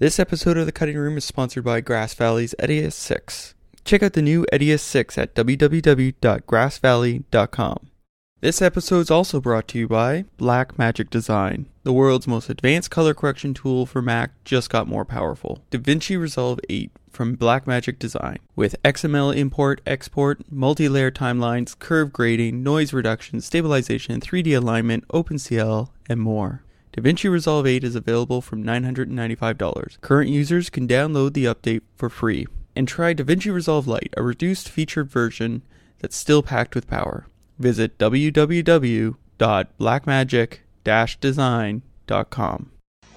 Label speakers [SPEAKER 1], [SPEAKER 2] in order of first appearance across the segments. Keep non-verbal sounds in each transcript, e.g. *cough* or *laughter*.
[SPEAKER 1] This episode of The Cutting Room is sponsored by Grass Valley's Edius 6. Check out the new Edius 6 at www.grassvalley.com. This episode is also brought to you by Blackmagic Design. The world's most advanced color correction tool for Mac just got more powerful. DaVinci Resolve 8 from Blackmagic Design. With XML import, export, multi-layer timelines, curve grading, noise reduction, stabilization, 3D alignment, OpenCL, and more. DaVinci Resolve 8 is available from $995. Current users can download the update for free. And try DaVinci Resolve Lite, a reduced featured version that's still packed with power. Visit www.blackmagic-design.com.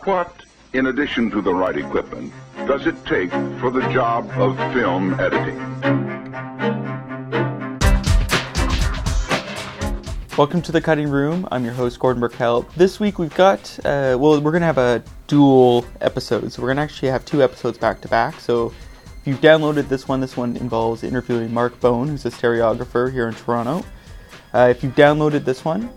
[SPEAKER 2] What, in addition to the right equipment, does it take for the job of film editing?
[SPEAKER 1] Welcome to the cutting room. I'm your host Gordon Burkell. This week we've got uh, well, we're gonna have a dual episode, so we're gonna actually have two episodes back to back. So if you've downloaded this one, this one involves interviewing Mark Bone, who's a stereographer here in Toronto. Uh, if you've downloaded this one,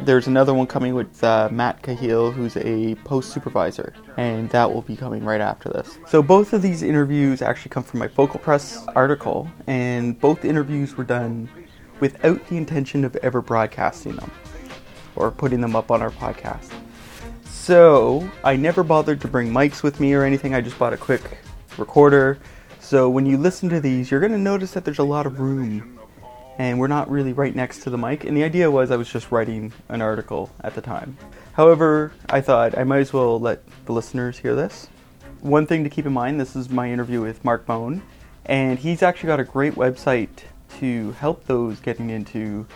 [SPEAKER 1] there's another one coming with uh, Matt Cahill, who's a post supervisor, and that will be coming right after this. So both of these interviews actually come from my Focal Press article, and both interviews were done without the intention of ever broadcasting them or putting them up on our podcast. So I never bothered to bring mics with me or anything. I just bought a quick recorder. So when you listen to these, you're going to notice that there's a lot of room and we're not really right next to the mic. And the idea was I was just writing an article at the time. However, I thought I might as well let the listeners hear this. One thing to keep in mind this is my interview with Mark Bone, and he's actually got a great website to help those getting into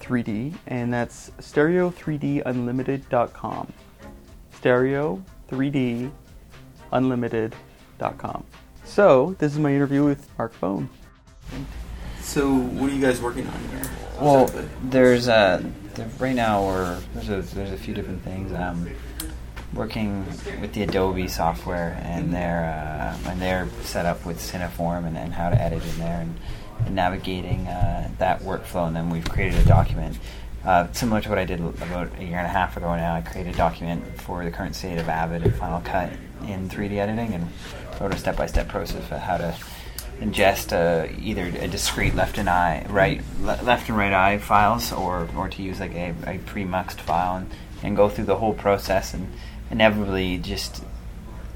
[SPEAKER 1] 3D, and that's stereo3dunlimited.com. Stereo3dunlimited.com. So, this is my interview with Mark Bone. So, what are you guys working on here?
[SPEAKER 3] Well, there's a right now we're there's a, there's a few different things. Um, working with the Adobe software and their uh, and their setup with Cineform and, and how to edit in there and, and navigating uh, that workflow. And then we've created a document uh, similar to what I did about a year and a half ago. Now I created a document for the current state of Avid and Final Cut in 3D editing and wrote a step-by-step process for how to ingest uh, either a discrete left and eye, right, le- left and right eye files, or or to use like a, a pre-muxed file and, and go through the whole process. And inevitably, just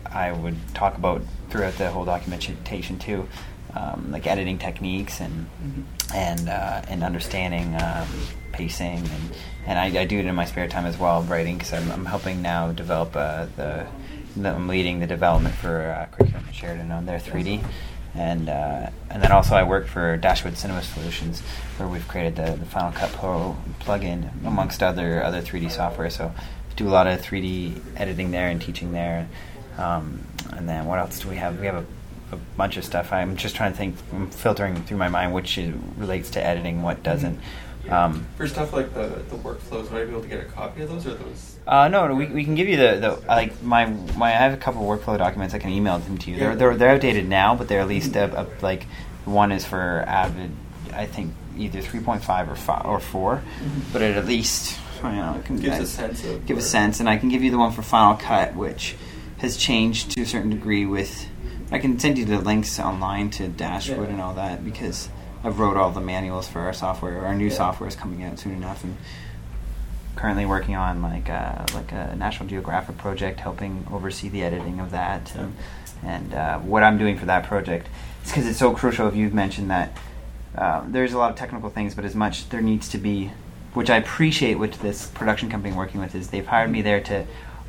[SPEAKER 3] I would talk about throughout the whole documentation too, um, like editing techniques and mm-hmm. and uh, and understanding um, pacing and and I, I, do it in my spare time as well, writing because I'm, I'm helping now develop uh, the. I'm leading the development for uh, Curriculum Sheridan on their 3D and uh, and then also I work for Dashwood Cinema Solutions, where we've created the, the Final Cut Pro plugin amongst other other 3D software. So do a lot of 3D editing there and teaching there. Um, and then what else do we have? We have a, a, bunch of stuff. I'm just trying to think, I'm filtering through my mind which relates to editing, what doesn't.
[SPEAKER 1] Um, For stuff like the, the workflows, would I be able to get a copy of those, or those?
[SPEAKER 3] Uh, no, no, we, we can give you the, the like my my I have a couple of workflow documents. I can email them to you. Yeah. They're, they're they're outdated now, but they're at least a, a, like one is for Avid. I think either three point five or five or 4 mm-hmm. but it at least you know it
[SPEAKER 1] can gives a sense of
[SPEAKER 3] give a sense. And I can give you the one for Final Cut, which has changed to a certain degree. With I can send you the links online to Dashwood yeah. and all that because I've wrote all the manuals for our software. Our new yeah. software is coming out soon enough, and currently working on like a, uh, like a National Geographic project, helping oversee the editing of that. And, and uh, what I'm doing for that project is because it's so crucial. If you've mentioned that uh, there's a lot of technical things, but as much there needs to be, which I appreciate with this production company I'm working with, is they've hired me there to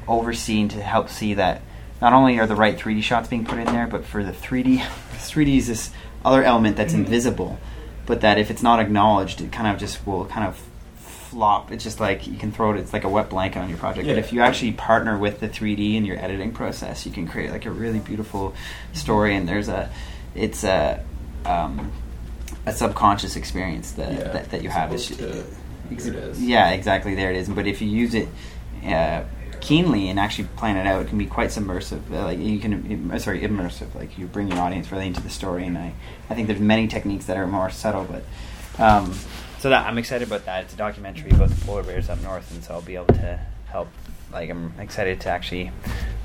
[SPEAKER 3] oversee and to help see that not only are the right 3D shots being put in there, but for the 3D, 3D *laughs* is this other element that's mm-hmm. invisible, but that if it's not acknowledged, it kind of just will kind of flop. It's just like you can throw it. It's like a wet blanket on your project. Yeah. But if you actually partner with the 3D in your editing process, you can create like a really beautiful story. And there's a, it's a, um, a subconscious experience that yeah. that, that, you have.
[SPEAKER 1] It's, to,
[SPEAKER 3] ex- yeah, exactly. There it is. But if you use it. Uh, keenly and actually plan it out, it can be quite submersive. Uh, like you can, uh, sorry, immersive. Like you bring your audience really into the story, and I, I think there's many techniques that are more subtle, but. Um, so that I'm excited about that. It's a documentary about the polar bears up north, and so I'll be able to help. Like I'm excited to actually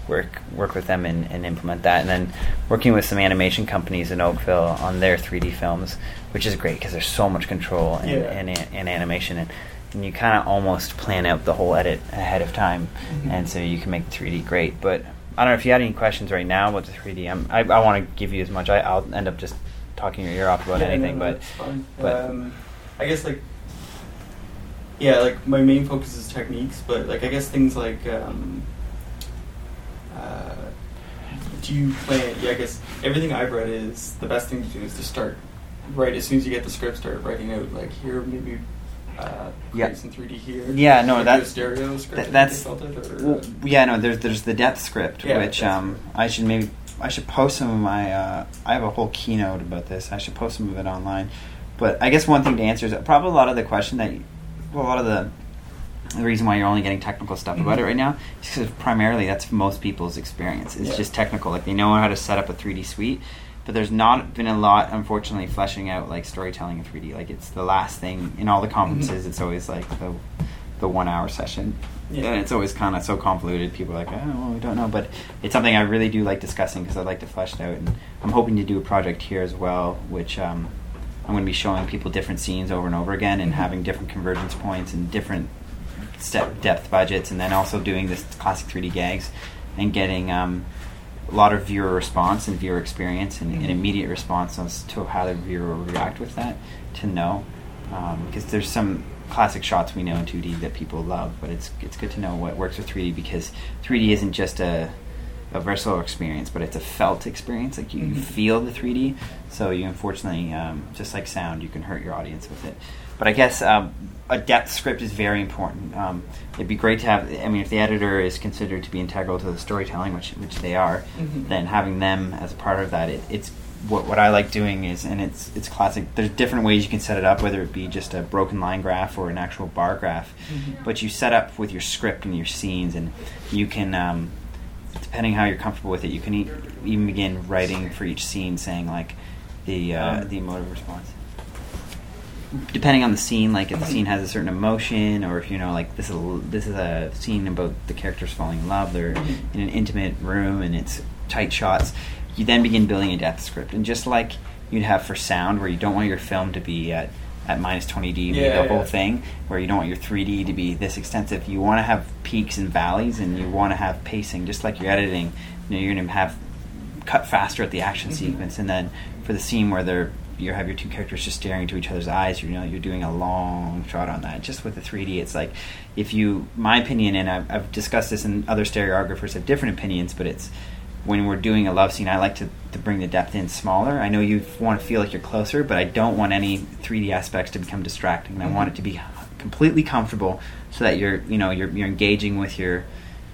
[SPEAKER 3] work work with them and, and implement that, and then working with some animation companies in Oakville on their 3D films, which is great because there's so much control in,
[SPEAKER 1] Yeah.
[SPEAKER 3] in, in animation, and, and you kind of almost plan out the whole edit ahead of time,
[SPEAKER 1] Mhm.
[SPEAKER 3] and so you can make the 3D great. But I don't know if you had any questions right now about the 3D. I'm, I I want to give you as much. I, I'll end up just talking your ear off about
[SPEAKER 1] Yeah,
[SPEAKER 3] anything,
[SPEAKER 1] no,
[SPEAKER 3] but but-
[SPEAKER 1] um, I guess like yeah, like my main focus is techniques, but like I guess things like um, uh, do you plan? Yeah, I guess everything I've read is the best thing to do is to start right as soon as you get the script, start writing out like here maybe. Uh,
[SPEAKER 3] Yeah.
[SPEAKER 1] some 3D here.
[SPEAKER 3] Yeah, no, that's-
[SPEAKER 1] stereo script.
[SPEAKER 3] Th- that's
[SPEAKER 1] it,
[SPEAKER 3] Well, yeah, no. There's there's the depth script,
[SPEAKER 1] Yeah,
[SPEAKER 3] which um. I should maybe I should post some of my. Uh, I have a whole keynote about this. I should post some of it online. But I guess one thing to answer is probably a lot of the question that, you, well, a lot of the the reason why you're only getting technical stuff about
[SPEAKER 1] Mhm.
[SPEAKER 3] it right now is because primarily that's most people's experience. It's
[SPEAKER 1] Yeah.
[SPEAKER 3] just technical. Like they know how to set up a 3D suite, but there's not been a lot, unfortunately, fleshing out like storytelling in 3D. Like it's the last thing in all the conferences. It's always like the the one hour session,
[SPEAKER 1] Yeah.
[SPEAKER 3] and it's always kind of so convoluted. People are like, oh, well, we don't know, but it's something I really do like discussing because I like to flesh it out. And I'm hoping to do a project here as well, which um, I'm going to be showing people different scenes over and over again, and
[SPEAKER 1] Mhm.
[SPEAKER 3] having different convergence points and different step depth budgets, and then also doing this classic 3D gags and getting um, a lot of viewer response and viewer experience and, and
[SPEAKER 1] Mhm.
[SPEAKER 3] immediate response as to how the viewer will react with that to know because there's some classic shots we know in 2D that people love, but it's it's good to know what works with 3D because 3D isn't just a a versatile experience, but it's a felt experience. Like you, you
[SPEAKER 1] Mhm.
[SPEAKER 3] feel the 3D, so you unfortunately, um, just like sound, you can hurt your audience with it. But I guess um, a depth script is very important. Um, it'd be great to have. I mean, if the editor is considered to be integral to the storytelling, which which they are,
[SPEAKER 1] Mhm.
[SPEAKER 3] then having them as a part of that, it, it's what what I like doing is, and it's it's classic. There's different ways you can set it up, whether it be just a broken line graph or an actual bar graph.
[SPEAKER 1] Mhm.
[SPEAKER 3] But you set up with your script and your scenes, and you can. Um, depending how you're comfortable with it, you can e- even begin writing for each scene, saying like the uh,
[SPEAKER 1] Um,
[SPEAKER 3] the emotive response. Depending on the scene, like if the scene has a certain emotion, or if you know, like this is a, this is a scene about the characters falling in love, they're in an intimate room and it's tight shots. You then begin building a depth script, and just like you'd have for sound, where you don't want your film to be at at minus 20 dB,
[SPEAKER 1] Yeah,
[SPEAKER 3] the whole
[SPEAKER 1] yeah.
[SPEAKER 3] thing, where you don't want your 3D to be this extensive. You want to have peaks and valleys, and you want to have pacing, just like you're editing. You know, you're going to have cut faster at the action
[SPEAKER 1] Mhm.
[SPEAKER 3] sequence, and then for the scene where they're you have your two characters just staring into each other's eyes, you know, you're doing a long shot on that. Just with the 3D, it's like if you, my opinion, and I've, I've discussed this, and other stereographers have different opinions, but it's when we're doing a love scene, I like to, to bring the depth in smaller. I know you want to feel like you're closer, but I don't want any 3D aspects to become distracting. And I want it to be completely comfortable so that you're, you know, you're, you're engaging with your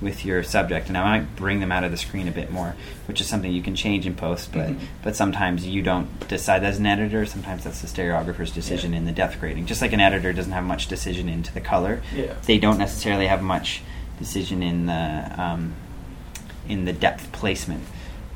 [SPEAKER 3] with your subject. And I might bring them out of the screen a bit more, which is something you can change in post. But
[SPEAKER 1] Mhm.
[SPEAKER 3] but sometimes you don't decide as an editor. Sometimes that's the stereographer's decision
[SPEAKER 1] Yeah.
[SPEAKER 3] in the depth grading. Just like an editor doesn't have much decision into the color,
[SPEAKER 1] Yeah.
[SPEAKER 3] they don't necessarily have much decision in the um, in the depth placement.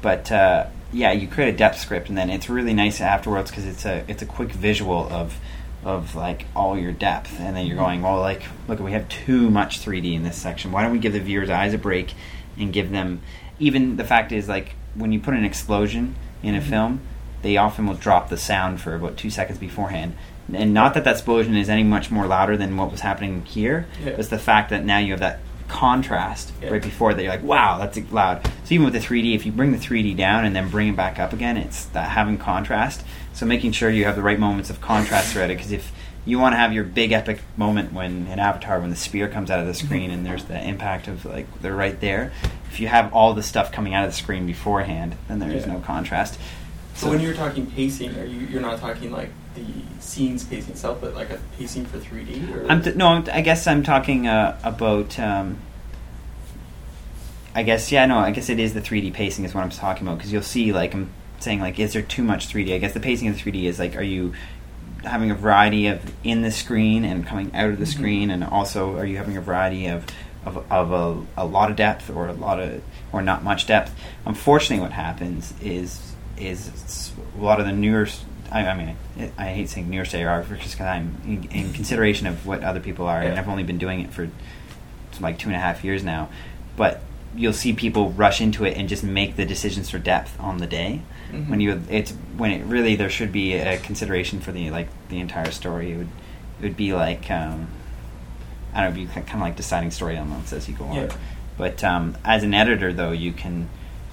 [SPEAKER 3] But uh, yeah, you create a depth script, and then it's really nice afterwards because it's a it's a quick visual of of like all your depth, and then you're going, well, like look, we have too much 3D in this section. Why don't we give the viewers' eyes a break and give them? Even the fact is, like when you put an explosion in a
[SPEAKER 1] Mhm.
[SPEAKER 3] film, they often will drop the sound for about two seconds beforehand. And not that that explosion is any much more louder than what was happening here.
[SPEAKER 1] Yeah.
[SPEAKER 3] It's the fact that now you have that contrast
[SPEAKER 1] Yeah.
[SPEAKER 3] right before that you're like, wow, that's loud. So even with the 3D, if you bring the 3D down and then bring it back up again, it's that having contrast. So making sure you have the right moments of contrast throughout it, because if you want to have your big epic moment when in Avatar when the spear comes out of the mm-hmm. screen and there's the impact of like they're right there. If you have all the stuff coming out of the screen beforehand, then there is
[SPEAKER 1] Yeah.
[SPEAKER 3] no contrast.
[SPEAKER 1] So when you're talking pacing, are you you're not talking like the scenes pacing itself, but like a pacing for 3D? Or?
[SPEAKER 3] I'm t- no, I'm I guess I'm talking uh, about. Um, I guess yeah, no, I guess it is the 3D pacing is what I'm talking about because you'll see like I'm saying like is there too much 3D? I guess the pacing of the 3D is like are you having a variety of in the screen and coming out of the
[SPEAKER 1] Mhm.
[SPEAKER 3] screen, and also are you having a variety of of, of a, a lot of depth or a lot of or not much depth? Unfortunately, what happens is is a lot of the newer. I, I mean, I, I hate saying stereographers just because I'm in, in consideration of what other people are, and I've only been doing it for like two and a half years now. But you'll see people rush into it and just make the decisions for depth on the day.
[SPEAKER 1] Mhm.
[SPEAKER 3] When you it's when it really there should be a consideration for the like the entire story. It would it would be like um, I don't know, be kind of like deciding story elements as you go on.
[SPEAKER 1] Yeah.
[SPEAKER 3] But um, as an editor, though, you can,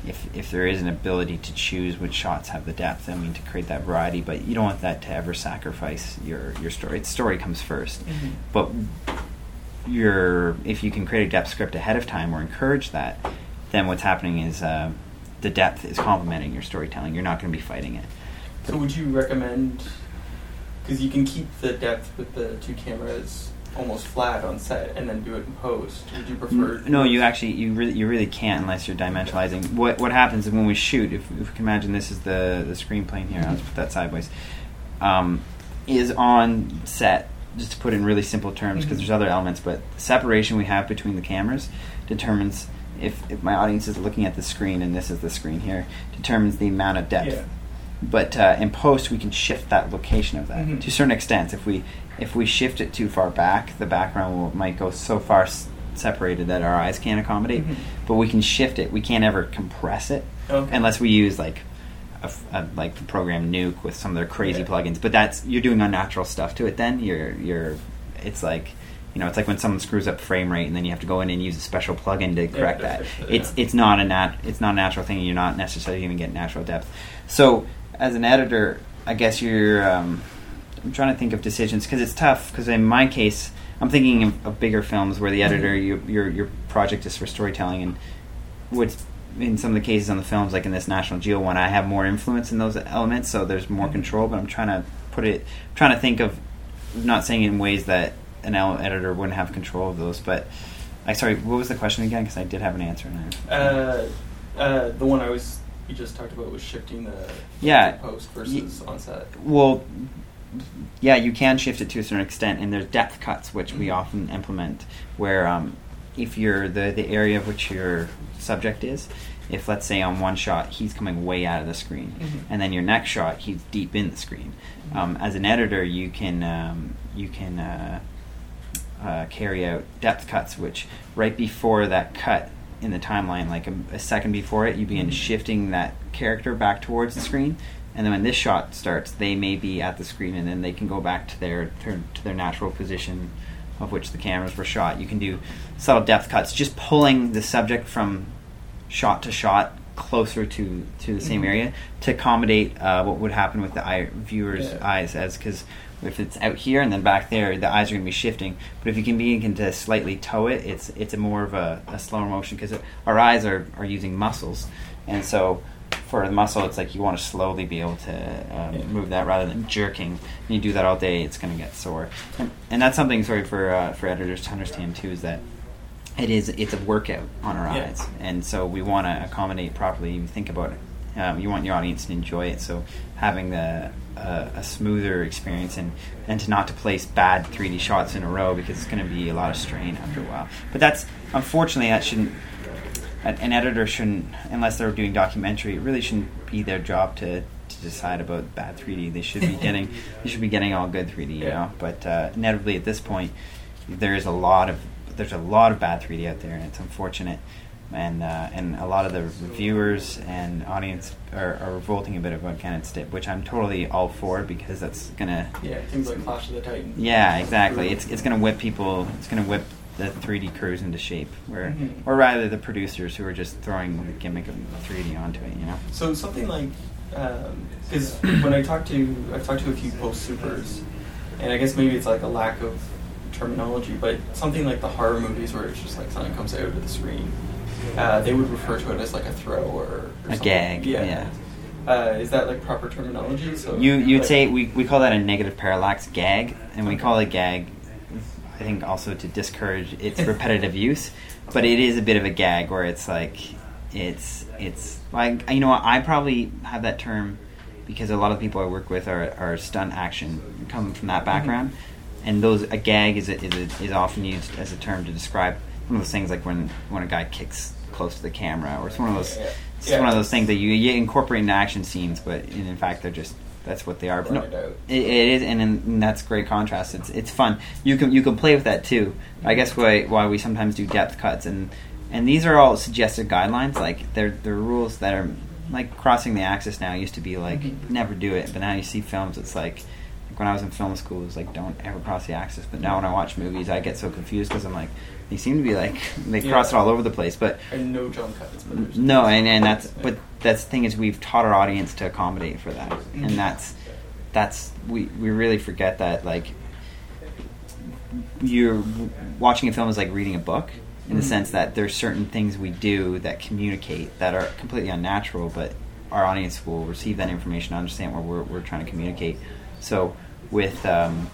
[SPEAKER 3] if if there is an ability to choose which shots have the depth, I mean, to create that variety. But you don't want that to ever sacrifice your your story. Its story comes 1st
[SPEAKER 1] Mhm.
[SPEAKER 3] But your if you can create a depth script ahead of time or encourage that, then what's happening is uh, the depth is complementing your storytelling. You're not going to be fighting it.
[SPEAKER 1] So would you recommend? Because you can keep the depth with the two cameras almost flat on set, and then do it in post. Would you prefer?
[SPEAKER 3] No, you actually you really you really can't unless you're dimensionalizing. What what happens is when we shoot, if, if we can imagine this is the the screen plane here, let's put that sideways, um, is on set. Just to put it in really simple terms, because
[SPEAKER 1] Mhm.
[SPEAKER 3] there's other elements, but the separation we have between the cameras determines if, if my audience is looking at the screen and this is the screen here, determines the amount of depth.
[SPEAKER 1] Yeah.
[SPEAKER 3] But uh, in post, we can shift that location of that
[SPEAKER 1] Mhm.
[SPEAKER 3] to a certain extent. If we if we shift it too far back, the background will, might go so far s- separated that our eyes can't accommodate.
[SPEAKER 1] Mhm.
[SPEAKER 3] But we can shift it. We can't ever compress it
[SPEAKER 1] Okay.
[SPEAKER 3] unless we use like a, a- like the program Nuke with some of their crazy
[SPEAKER 1] Yeah.
[SPEAKER 3] plugins. But that's you're doing unnatural stuff to it. Then you're you're it's like. You know, it's like when someone screws up frame rate, and then you have to go in and use a special plugin to correct
[SPEAKER 1] to
[SPEAKER 3] that.
[SPEAKER 1] fix
[SPEAKER 3] It's
[SPEAKER 1] yeah.
[SPEAKER 3] it's not a nat it's not a natural thing. and You're not necessarily even to get natural depth. So, as an editor, I guess you're. Um, I'm trying to think of decisions because it's tough. Because in my case, I'm thinking of, of bigger films where the editor,
[SPEAKER 1] Mhm.
[SPEAKER 3] you, your your project is for storytelling, and what's in some of the cases on the films, like in this National Geo one, I have more influence in those elements, so there's more
[SPEAKER 1] Mhm.
[SPEAKER 3] control. But I'm trying to put it, I'm trying to think of, not saying in ways that an editor wouldn't have control of those. But I sorry, what was the question again? Because I did have an answer. And I,
[SPEAKER 1] Uh, uh, the one I was you just talked about was shifting the
[SPEAKER 3] Yeah.
[SPEAKER 1] post versus on set.
[SPEAKER 3] Well, yeah, you can shift it to a certain extent, and there's depth cuts which we
[SPEAKER 1] Mhm.
[SPEAKER 3] often implement, where um, if you're the the area of which your subject is, if let's say on one shot he's coming way out of the screen,
[SPEAKER 1] Mhm.
[SPEAKER 3] and then your next shot he's deep in the screen.
[SPEAKER 1] Mhm.
[SPEAKER 3] Um, as an editor, you can um, you can uh, uh, carry out depth cuts, which right before that cut in the timeline, like a, a second before it, you begin
[SPEAKER 1] Mhm.
[SPEAKER 3] shifting that character back towards the screen, and then when this shot starts, they may be at the screen, and then they can go back to their to their natural position of which the cameras were shot. You can do subtle depth cuts, just pulling the subject from shot to shot closer to to the same
[SPEAKER 1] Mhm.
[SPEAKER 3] area to accommodate uh, what would happen with the eye, viewer's
[SPEAKER 1] Yeah.
[SPEAKER 3] eyes, as because if it's out here and then back there, the eyes are going to be shifting. But if you can begin to slightly toe it, it's it's a more of a, a slower motion because our eyes are, are using muscles, and so for the muscle, it's like you want to slowly be able to um,
[SPEAKER 1] Yeah.
[SPEAKER 3] move that rather than jerking. And you do that all day, it's going to get sore, and, and that's something sorry for uh, for editors to understand too is that it is it's a workout on our
[SPEAKER 1] Yeah.
[SPEAKER 3] eyes, and so we want to accommodate properly. You think about it, um, you want your audience to enjoy it. So having the uh, a smoother experience and and to not to place bad 3D shots in a row because it's going to be a lot of strain after a while. But that's unfortunately that shouldn't. An editor shouldn't, unless they're doing documentary, it really shouldn't be their job to, to decide about bad 3D. They should be *laughs* getting, they should be getting all good 3D, you
[SPEAKER 1] Yeah.
[SPEAKER 3] know. But uh, inevitably, at this point, there is a lot of there's a lot of bad 3D out there, and it's unfortunate. And uh, and a lot of the reviewers and audience are, are revolting a bit about Canon Stip, which I'm totally all for because that's gonna
[SPEAKER 1] Yeah, things like Clash of the Titans.
[SPEAKER 3] yeah exactly it's it's gonna whip people it's gonna whip the 3D crews into shape where
[SPEAKER 1] Mhm.
[SPEAKER 3] or rather the producers who are just throwing the gimmick of 3D onto it you know
[SPEAKER 1] So something like, because when I talk to, I've talked to a few post supers, and I guess maybe it's like a lack of terminology, but something like the horror movies where it's just like something comes out of the screen, uh, they would refer to it as like a throw or, or
[SPEAKER 3] A
[SPEAKER 1] something.
[SPEAKER 3] gag,
[SPEAKER 1] Yeah.
[SPEAKER 3] yeah.
[SPEAKER 1] Uh, is that like proper terminology? So
[SPEAKER 3] you you'd
[SPEAKER 1] like-
[SPEAKER 3] say we, we call that a negative parallax gag and we call it gag I think also to discourage its *laughs* repetitive use but it is a bit of a gag where it's like it's it's like you know I probably have that term because a lot of people I work with are, are stunt action coming from that background and those a gag is a, is, a, is often used as a term to describe one of those things like when when a guy kicks close to the camera or it's one of those it's
[SPEAKER 1] Yeah.
[SPEAKER 3] one of those things that you, you incorporate in action scenes but in, in fact they're just that's what they are.
[SPEAKER 1] Run it
[SPEAKER 3] it, is, and, and that's great contrast. It's it's fun. You can you can play with that too. I guess why why we sometimes do depth cuts and and these are all suggested guidelines. Like they're they're rules that are like crossing the axis now used to be like
[SPEAKER 1] Mhm.
[SPEAKER 3] never do it, but now you see films. It's like, like when I was in film school, it was like don't ever cross the axis. But now when I watch movies, I get so confused because I'm like, they seem to be like they cross it all over the place. But
[SPEAKER 1] And no jump cuts.
[SPEAKER 3] No, and, and that's but that's the thing is we've taught our audience to accommodate for that, and that's that's we we really forget that like you're watching a film is like reading a book in the
[SPEAKER 1] Mhm.
[SPEAKER 3] sense that there's certain things we do that communicate that are completely unnatural, but our audience will receive that information, understand what we're, we're trying to communicate. So with um,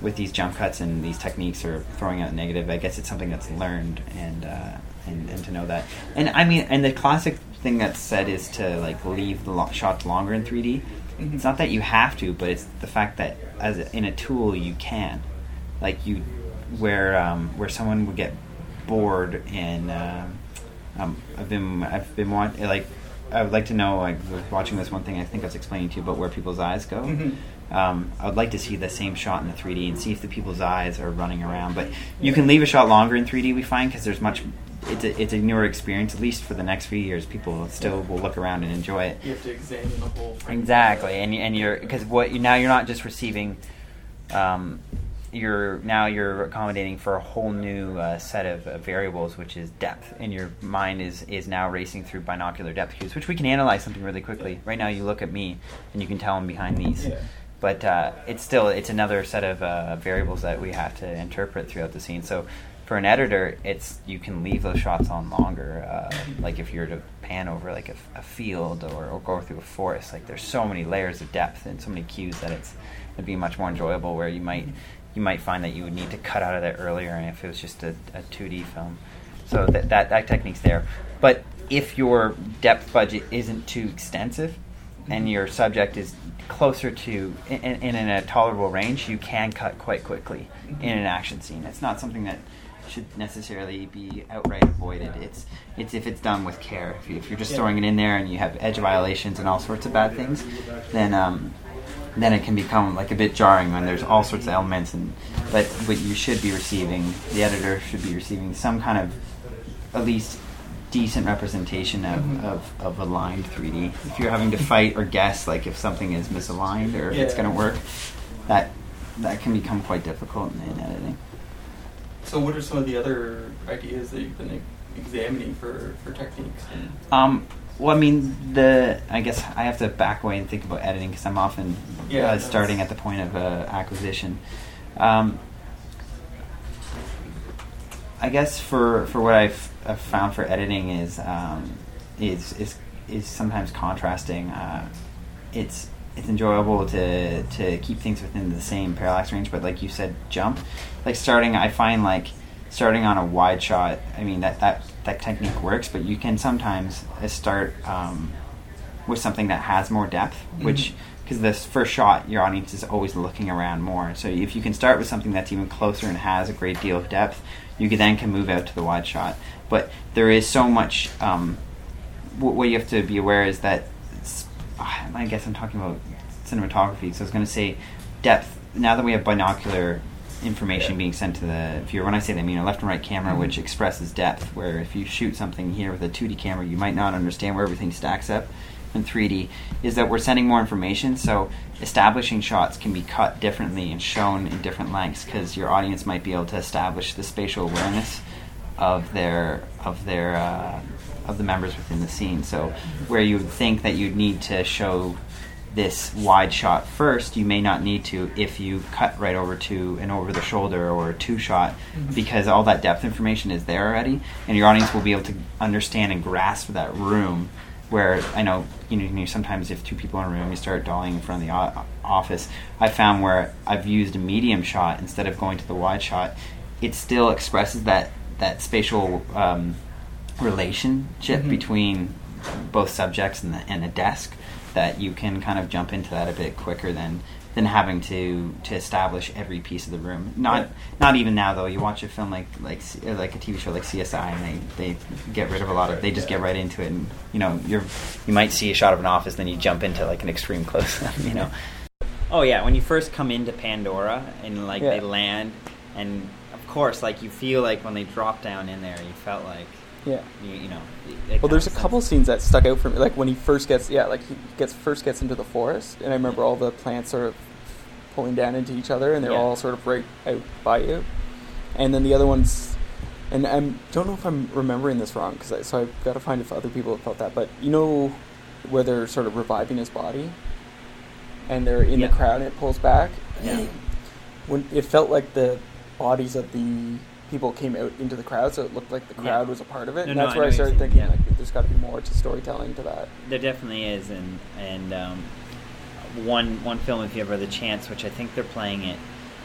[SPEAKER 3] with these jump cuts and these techniques or throwing out negative, I guess it's something that's learned and uh, and, and to know that. And I mean, and the classic thing that's said is to like leave the lo- shots longer in 3D.
[SPEAKER 1] Mhm.
[SPEAKER 3] It's not that you have to, but it's the fact that as a, in a tool you can, like you, where um, where someone would get bored and um, um, I've been I've been want like I would like to know like watching this one thing I think I was explaining to you about where people's eyes go.
[SPEAKER 1] Mhm.
[SPEAKER 3] Um, I would like to see the same shot in the 3D and see if the people's eyes are running around. But you can leave a shot longer in 3D. We find because there's much. It's a, it's a newer experience. At least for the next few years, people still will look around and enjoy it.
[SPEAKER 1] You have to examine the whole frame.
[SPEAKER 3] Exactly, and and you're because what you now you're not just receiving, um, you're now you're accommodating for a whole new uh, set of uh, variables, which is depth, and your mind is is now racing through binocular depth cues, which we can analyze something really quickly. Right now, you look at me, and you can tell I'm behind these.
[SPEAKER 1] Yeah.
[SPEAKER 3] But uh, it's still it's another set of uh, variables that we have to interpret throughout the scene. So for an editor, it's you can leave those shots on longer. Uh, like if you're to pan over like a, a field or, or go through a forest, like there's so many layers of depth and so many cues that it's it'd be much more enjoyable. Where you might you might find that you would need to cut out of that earlier, and if it was just a, a 2D film. So that, that that technique's there. But if your depth budget isn't too extensive, and your subject is closer to in, in, in a tolerable range, you can cut quite quickly in an action scene. It's not something that should necessarily be outright avoided. It's it's if it's done with care. If, you, you're just throwing it in there and you have edge violations and all sorts of bad things, then um, then it can become like a bit jarring when there's all sorts of elements and but what you should be receiving, the editor should be receiving some kind of at least decent representation of,
[SPEAKER 1] Mhm.
[SPEAKER 3] of, of aligned 3D. If you're having to fight or guess like if something is misaligned or if it's going to work, that that can become quite difficult in, in editing.
[SPEAKER 1] So, what are some of the other ideas that you've been examining for, for techniques?
[SPEAKER 3] Um, well, I mean, the I guess I have to back away and think about editing because I'm often
[SPEAKER 1] Yeah,
[SPEAKER 3] uh, starting at the point of uh, acquisition. Um, I guess for for what I've, I've found for editing is um, is is is sometimes contrasting. Uh, it's it's enjoyable to to keep things within the same parallax range, but like you said, jump. Like starting, I find like starting on a wide shot. I mean that that that technique works, but you can sometimes uh, start um, with something that has more depth, which
[SPEAKER 1] Mhm.
[SPEAKER 3] because this first shot, your audience is always looking around more. So if you can start with something that's even closer and has a great deal of depth, you then can move out to the wide shot. But there is so much. Um, what, what you have to be aware is that ah, I guess I'm talking about cinematography. So I was going to say depth. Now that we have binocular information
[SPEAKER 1] Yeah.
[SPEAKER 3] being sent to the viewer, when I say that, I mean a left and right camera,
[SPEAKER 1] Mhm.
[SPEAKER 3] which expresses depth. Where if you shoot something here with a 2D camera, you might not understand where everything stacks up. In 3D, is that we're sending more information, so establishing shots can be cut differently and shown in different lengths because your audience might be able to establish the spatial awareness of their of their uh, of the members within the scene. So where you would think that you'd need to show this wide shot first, you may not need to if you cut right over to an over the shoulder or a two shot
[SPEAKER 1] Mhm.
[SPEAKER 3] because all that depth information is there already and your audience will be able to understand and grasp that room where I know you know, you sometimes if two people in a room you start dolling in front of the office I found where I've used a medium shot instead of going to the wide shot it still expresses that that spatial um, relationship
[SPEAKER 1] Mhm.
[SPEAKER 3] between both subjects and the, and a desk that you can kind of jump into that a bit quicker than than having to to establish every piece of the room. Not not even now though. You watch a film like like uh, like a TV show like CSI, and they they get rid of a lot of. They just get right into it, and you know you're you might see a shot of an office, then you jump into like an extreme close up. *laughs* You know. Oh yeah, when you first come into Pandora and like
[SPEAKER 1] Yeah.
[SPEAKER 3] they land, and of course like you feel like when they drop down in there, you felt like
[SPEAKER 1] Yeah.
[SPEAKER 3] You, you know.
[SPEAKER 1] Well, there's a couple scenes that stuck out for me, like when he first gets, yeah, like he gets first gets into the forest, and I remember all the plants sort of pulling down into each other, and they're
[SPEAKER 3] Yeah.
[SPEAKER 1] all sort of right out by you. And then the other ones, and I don't know if I'm remembering this wrong, because I, so I've got to find if other people have felt that, but you know where they're sort of reviving his body, and they're in
[SPEAKER 3] Yeah.
[SPEAKER 1] the crowd, and it pulls back.
[SPEAKER 3] Yeah.
[SPEAKER 1] When it felt like the bodies of the people came out into the crowd, so it looked like the
[SPEAKER 3] Yeah.
[SPEAKER 1] crowd was a part of it.
[SPEAKER 3] No,
[SPEAKER 1] and that's
[SPEAKER 3] I
[SPEAKER 1] where I
[SPEAKER 3] know
[SPEAKER 1] started thinking
[SPEAKER 3] yeah.
[SPEAKER 1] like there's got to be more to storytelling to that.
[SPEAKER 3] There definitely is, and and um, one one film if you ever have the chance, which I think they're playing it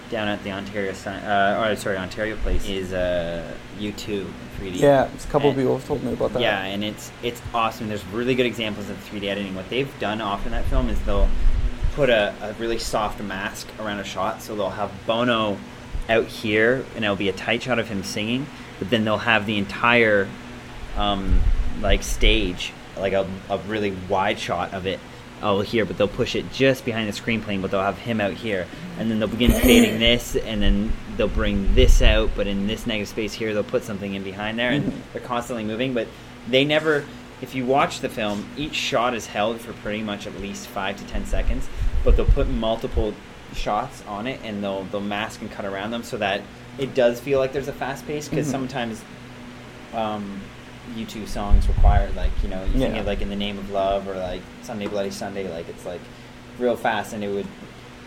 [SPEAKER 3] down at the Ontario uh, or sorry Ontario Place is uh, U two 3D.
[SPEAKER 1] Yeah, it's a couple of people have told me about that.
[SPEAKER 3] Yeah, and it's it's awesome. There's really good examples of 3D editing. What they've done often in that film is they'll put a, a really soft mask around a shot, so they'll have Bono out here, and it'll be a tight shot of him singing, but then they'll have the entire um, like stage, like a, a really wide shot of it all here, but they'll push it just behind the screen plane, but they'll have him out here, and then they'll begin fading this, and then they'll bring this out, but in this negative space here, they'll put something in behind there, and
[SPEAKER 1] Mhm.
[SPEAKER 3] they're constantly moving, but they never. If you watch the film, each shot is held for pretty much at least five to ten seconds, but they'll put multiple shots on it, and they'll they'll mask and cut around them so that it does feel like there's a fast pace. Because
[SPEAKER 1] Mhm.
[SPEAKER 3] sometimes um, U2 songs require like you know you think
[SPEAKER 1] Yeah.
[SPEAKER 3] of like in the name of love or like Sunday Bloody Sunday like it's like real fast and it would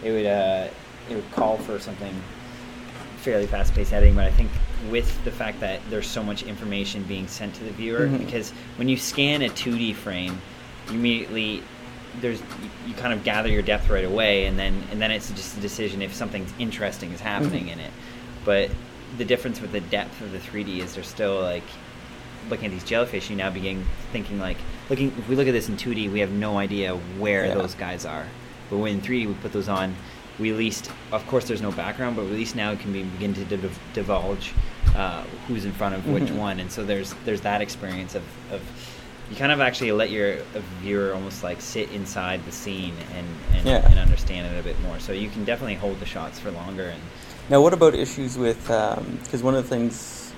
[SPEAKER 3] it would uh, it would call for something fairly fast paced editing but I think with the fact that there's so much information being sent to the viewer
[SPEAKER 1] Mhm.
[SPEAKER 3] because when you scan a 2D frame you immediately there's you, you kind of gather your depth right away and then and then it's just a decision if something interesting is happening
[SPEAKER 1] Mhm.
[SPEAKER 3] in it but the difference with the depth of the 3D is there's still like looking at these jellyfish, you now begin thinking like looking. If we look at this in 2D, we have no idea where
[SPEAKER 1] Yeah.
[SPEAKER 3] those guys are. But when in 3D we put those on, we at least, of course, there's no background, but at least now it can be, begin to div- divulge uh, who's in front of which
[SPEAKER 1] Mhm.
[SPEAKER 3] one, and so there's there's that experience of, of you kind of actually let your viewer almost like sit inside the scene and and,
[SPEAKER 1] Yeah.
[SPEAKER 3] and understand it a bit more. So you can definitely hold the shots for longer and.
[SPEAKER 1] Now, what about issues with? Because one of the things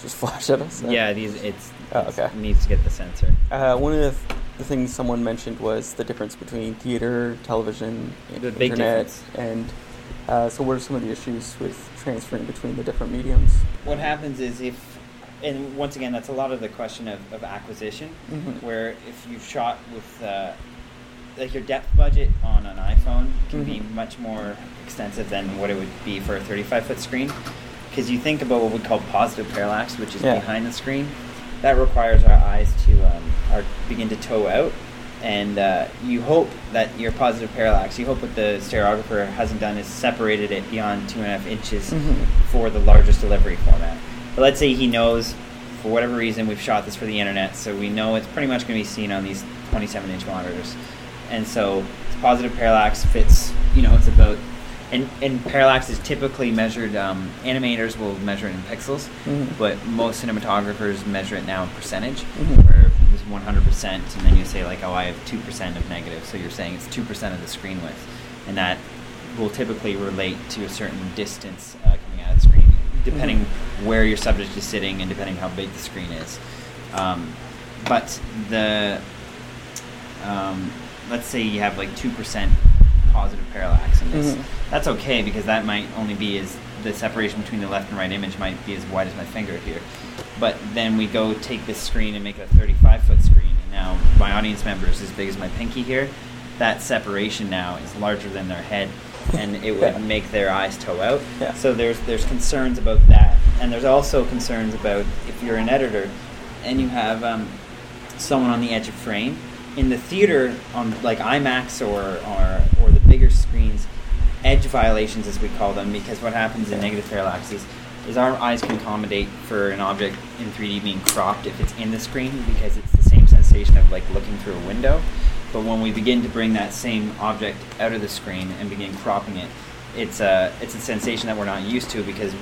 [SPEAKER 1] just *laughs* flash at us. uh,
[SPEAKER 3] Yeah, these it's,
[SPEAKER 1] Oh,
[SPEAKER 3] it's-
[SPEAKER 1] okay.
[SPEAKER 3] it needs to get the sensor.
[SPEAKER 1] Uh, one of the, th- the things someone mentioned was the difference between theater, television,
[SPEAKER 3] The
[SPEAKER 1] internet, and uh, so what are some of the issues with transferring between the different mediums?
[SPEAKER 3] what happens is if and once again that's a lot of the question of, of acquisition
[SPEAKER 1] Mhm.
[SPEAKER 3] where if you've shot with uh, like your depth budget on an iphone can be
[SPEAKER 1] Mhm.
[SPEAKER 3] much more extensive than what it would be for a 35 foot screen because you think about what we call positive parallax which is
[SPEAKER 1] Yeah.
[SPEAKER 3] behind the screen that requires our eyes to um, our, begin to toe out and uh, you hope that your positive parallax you hope what the stereographer hasn't done is separated it beyond two and a half inches
[SPEAKER 1] Mhm.
[SPEAKER 3] for the largest delivery format. But let's say he knows, for whatever reason, we've shot this for the internet, so we know it's pretty much going to be seen on these 27 inch monitors. And so positive parallax fits, you know, it's about, and, and parallax is typically measured, um, animators will measure it in pixels,
[SPEAKER 1] Mhm.
[SPEAKER 3] but most cinematographers measure it now in percentage,
[SPEAKER 1] Mhm.
[SPEAKER 3] where it was 100%, and then you say, like, oh, I have 2% of negative, so you're saying it's 2% of the screen width. And that will typically relate to a certain distance uh, coming out of the screen, depending where your subject is sitting and depending how big the screen is. Um, but the um, let's say you have like two percent positive parallax in this,
[SPEAKER 1] Mhm.
[SPEAKER 3] that's okay because that might only be as the separation between the left and right image might be as wide as my finger here. But then we go take this screen and make a 35 foot screen. And now my audience member is as big as my pinky here. That separation now is larger than their head, and it would
[SPEAKER 1] Yeah.
[SPEAKER 3] make their eyes toe out.
[SPEAKER 1] Yeah.
[SPEAKER 3] So there's there's concerns about that, and there's also concerns about if you're an editor, and you have um, someone on the edge of frame in the theater on like IMAX or or, or the bigger screens, edge violations as we call them, because what happens in negative parallax is, is our eyes can accommodate for an object in 3D being cropped if it's in the screen because it's the same sensation of like looking through a window. But when we begin to bring that same object out of the screen and begin cropping it, it's a it's a sensation that we're not used to because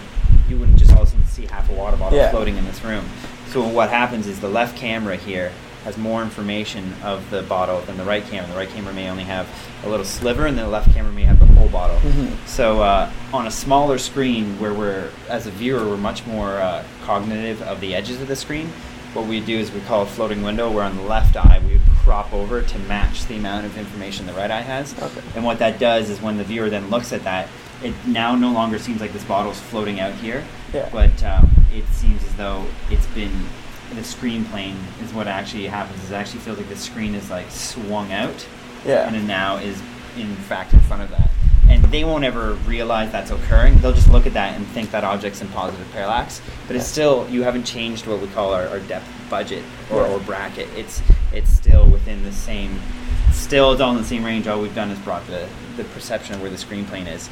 [SPEAKER 3] you wouldn't just all of a sudden see half a water bottle
[SPEAKER 1] Yeah.
[SPEAKER 3] floating in this room. So what happens is the left camera here has more information of the bottle than the right camera. The right camera may only have a little sliver, and the left camera may have the whole bottle. So uh, on a smaller screen, where we're as a viewer, we're much more uh, cognitive of the edges of the screen. What we do is we call a floating window, where on the left eye we would crop over to match the amount of information the right eye has.
[SPEAKER 4] Okay.
[SPEAKER 3] And what that does is when the viewer then looks at that, it now no longer seems like this bottle's floating out here,
[SPEAKER 4] Yeah.
[SPEAKER 3] but um, it seems as though it's been the screen plane is what actually happens. Is it actually feels like the screen is like swung out,
[SPEAKER 4] Yeah.
[SPEAKER 3] and it now is in fact in front of that. And they won't ever realize that's occurring. They'll just look at that and think that object's in positive parallax. But it's still you haven't changed what we call our, our depth budget or,
[SPEAKER 4] Yeah.
[SPEAKER 3] or bracket. It's it's still within the same still it's all in the same range. All we've done is brought the, the perception of where the screen plane is.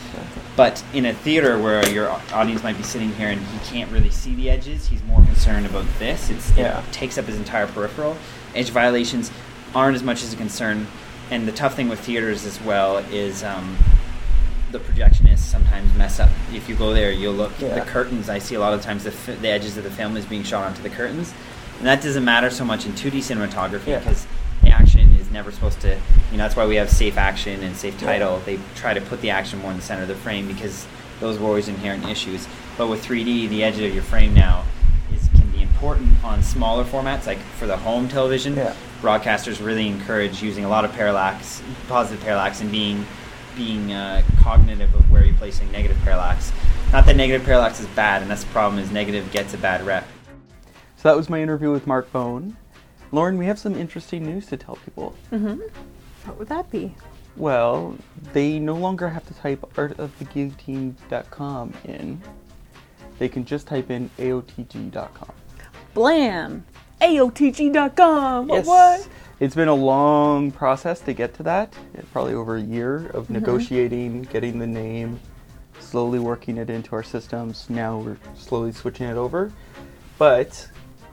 [SPEAKER 3] But in a theater where your audience might be sitting here and he can't really see the edges, he's more concerned about this. It's,
[SPEAKER 4] Yeah.
[SPEAKER 3] It takes up his entire peripheral. Edge violations aren't as much as a concern. And the tough thing with theaters as well is um, the projectionists sometimes mess up. If you go there, you'll look
[SPEAKER 4] Yeah.
[SPEAKER 3] the curtains. I see a lot of times the, f- the edges of the film is being shot onto the curtains, and that doesn't matter so much in 2D cinematography
[SPEAKER 4] Yeah.
[SPEAKER 3] because the action is never supposed to. You know, that's why we have safe action and safe title. They try to put the action more in the center of the frame because those were always inherent issues. But with 3D, the edge of your frame now is can be important on smaller formats, like for the home television.
[SPEAKER 4] Yeah.
[SPEAKER 3] Broadcasters really encourage using a lot of parallax, positive parallax, and being being uh, cognitive of where you're placing negative parallax. Not that negative parallax is bad, and that's the problem. Is negative gets a bad rep.
[SPEAKER 1] So that was my interview with Mark Bone. Lauren, we have some interesting news to tell people. Mm-hmm.
[SPEAKER 5] What would that be?
[SPEAKER 1] Well, they no longer have to type artoftheguillotine.com in. They can just type in aotg.com.
[SPEAKER 5] Blam! AOTG.com! What? what?
[SPEAKER 1] It's been a long process to get to that. Probably over a year of mm-hmm. negotiating, getting the name, slowly working it into our systems. Now we're slowly switching it over. But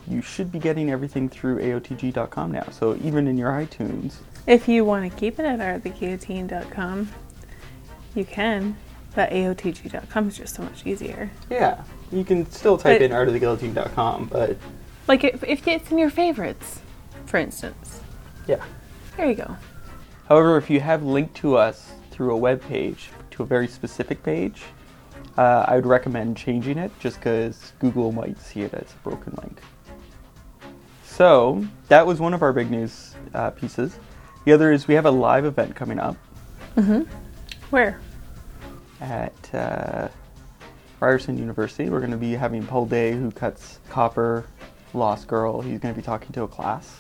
[SPEAKER 1] you should be getting everything through aotg.com now. So even in your iTunes,
[SPEAKER 5] If you want to keep it at arttheguillotine.com, you can. But AOTG.com is just so much easier.
[SPEAKER 1] yeah, you can still type
[SPEAKER 5] But-
[SPEAKER 1] in artoftheguillotine.com, but
[SPEAKER 5] Like if, if it's in your favorites, for instance.
[SPEAKER 1] yeah.
[SPEAKER 5] There you go.
[SPEAKER 1] However, if you have linked to us through a web page to a very specific page, uh, I would recommend changing it just because Google might see it as a broken link. So that was one of our big news uh, pieces. The other is we have a live event coming up
[SPEAKER 5] Where?
[SPEAKER 1] at uh, Ryerson University. We're going to be having Paul Day, who cuts copper, Lost Girl. He's going to be talking to a class.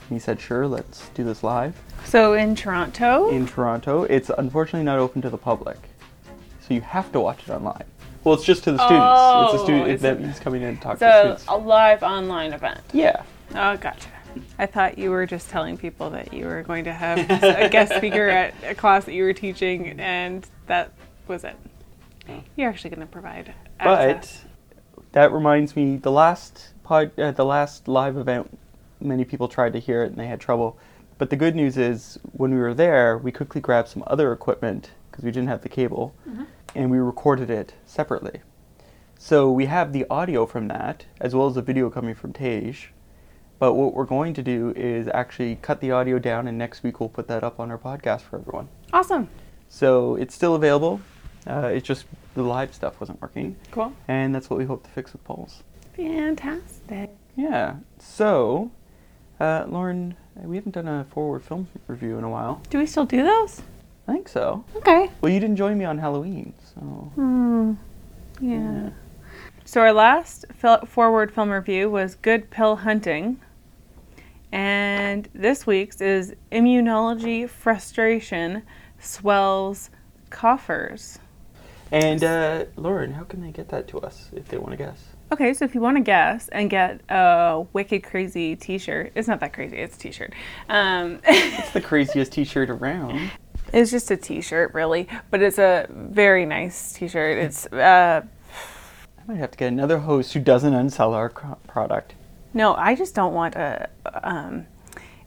[SPEAKER 1] And he said, "Sure, let's do this live."
[SPEAKER 5] So in Toronto?
[SPEAKER 1] in Toronto. It's unfortunately not open to the public, so you have to watch it online. Well, it's just to the students. it's a
[SPEAKER 5] Oh,
[SPEAKER 1] student
[SPEAKER 5] it's
[SPEAKER 1] that he's coming in to talk to
[SPEAKER 5] students.
[SPEAKER 1] so
[SPEAKER 5] a live online event.
[SPEAKER 1] Yeah,
[SPEAKER 5] Oh, gotcha. I thought you were just telling people that you were going to have a guest *laughs* speaker at a class that you were teaching, and that was it. You're actually going to provide access.
[SPEAKER 1] but that reminds me, the last pod, uh, the last live event, many people tried to hear it and they had trouble. But the good news is, when we were there, we quickly grabbed some other equipment because we didn't have the cable, and we recorded it separately. So we have the audio from that, as well as the video coming from Tej. But what we're going to do is actually cut the audio down, and next week we'll put that up on our podcast for everyone.
[SPEAKER 5] awesome.
[SPEAKER 1] So it's still available. Uh, it's just the live stuff wasn't working,
[SPEAKER 5] Cool.
[SPEAKER 1] and that's what we hope to fix with polls.
[SPEAKER 5] Fantastic.
[SPEAKER 1] Yeah. So, uh, Lauren, we haven't done a forward film review in a while.
[SPEAKER 5] Do we still do those?
[SPEAKER 1] I think so.
[SPEAKER 5] Okay.
[SPEAKER 1] Well, you didn't join me on Halloween, so
[SPEAKER 5] Hmm. Yeah. So our last forward film review was Good Pill Hunting. And this week's is Immunology Frustration Swells Coffers.
[SPEAKER 1] And uh, Lauren, how can they get that to us if they want to guess?
[SPEAKER 5] Okay, so if you want to guess and get a wicked crazy T-shirt, it's not that crazy. It's a T-shirt. Um, *laughs*
[SPEAKER 1] It's the craziest T-shirt around.
[SPEAKER 5] it's just a T-shirt, really, but it's a very nice T-shirt. It's uh,
[SPEAKER 1] I might have to get another host who doesn't unsell our product.
[SPEAKER 5] no, I just don't want a, um,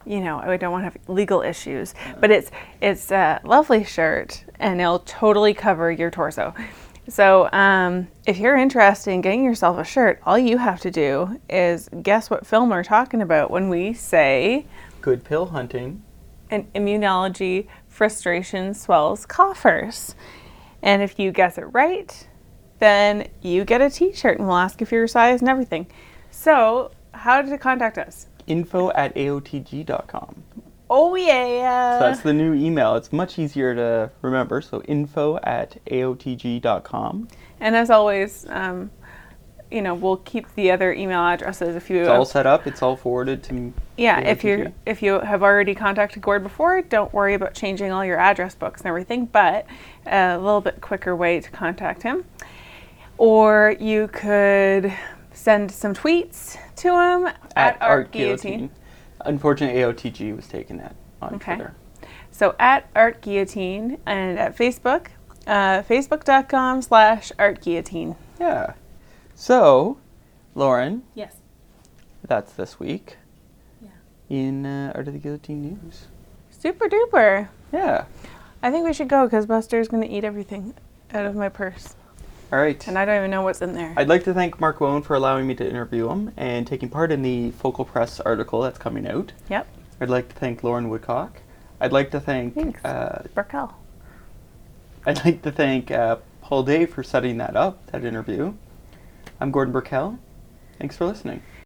[SPEAKER 5] you know, I don't want to have legal issues. But it's it's a lovely shirt, and it'll totally cover your torso. So, um, if you're interested in getting yourself a shirt, all you have to do is guess what film we're talking about when we say
[SPEAKER 1] Good pill hunting.
[SPEAKER 5] and immunology frustration swells coffers. And if you guess it right, then you get a t shirt and we'll ask if you for your size and everything. So, how to contact us?
[SPEAKER 1] Info at aotg.com.
[SPEAKER 5] Oh, yeah.
[SPEAKER 1] So that's the new email. It's much easier to remember. So info at aotg.com.
[SPEAKER 5] And as always, um, you know, we'll keep the other email addresses if you
[SPEAKER 1] It's all set up. It's all forwarded to me.
[SPEAKER 5] Yeah, if you if you have already contacted Gord before, don't worry about changing all your address books and everything. But a little bit quicker way to contact him, or you could send some tweets to him at, Art Guillotine.
[SPEAKER 1] Unfortunately, AOTG was taken at on
[SPEAKER 5] Okay.
[SPEAKER 1] Twitter.
[SPEAKER 5] So at Art Guillotine and at Facebook, uh, facebook.com slash Art Guillotine.
[SPEAKER 1] Yeah. So, Lauren,
[SPEAKER 5] Yes.
[SPEAKER 1] that's this week
[SPEAKER 5] Yeah.
[SPEAKER 1] in uh, Art of the Guillotine news.
[SPEAKER 5] Super duper.
[SPEAKER 1] Yeah.
[SPEAKER 5] I think we should go because Buster's going to eat everything out of my purse.
[SPEAKER 1] All right.
[SPEAKER 5] And I don't even know what's in there.
[SPEAKER 1] I'd like to thank Mark Bone for allowing me to interview him and taking part in the Focal Press article that's coming out.
[SPEAKER 5] Yep.
[SPEAKER 1] I'd like to thank Lauren Woodcock. I'd like to thank
[SPEAKER 5] Thanks.
[SPEAKER 1] uh,
[SPEAKER 5] Burkell.
[SPEAKER 1] I'd like to thank uh, Paul Day for setting that up, that interview. I'm Gordon Burkell. Thanks for listening.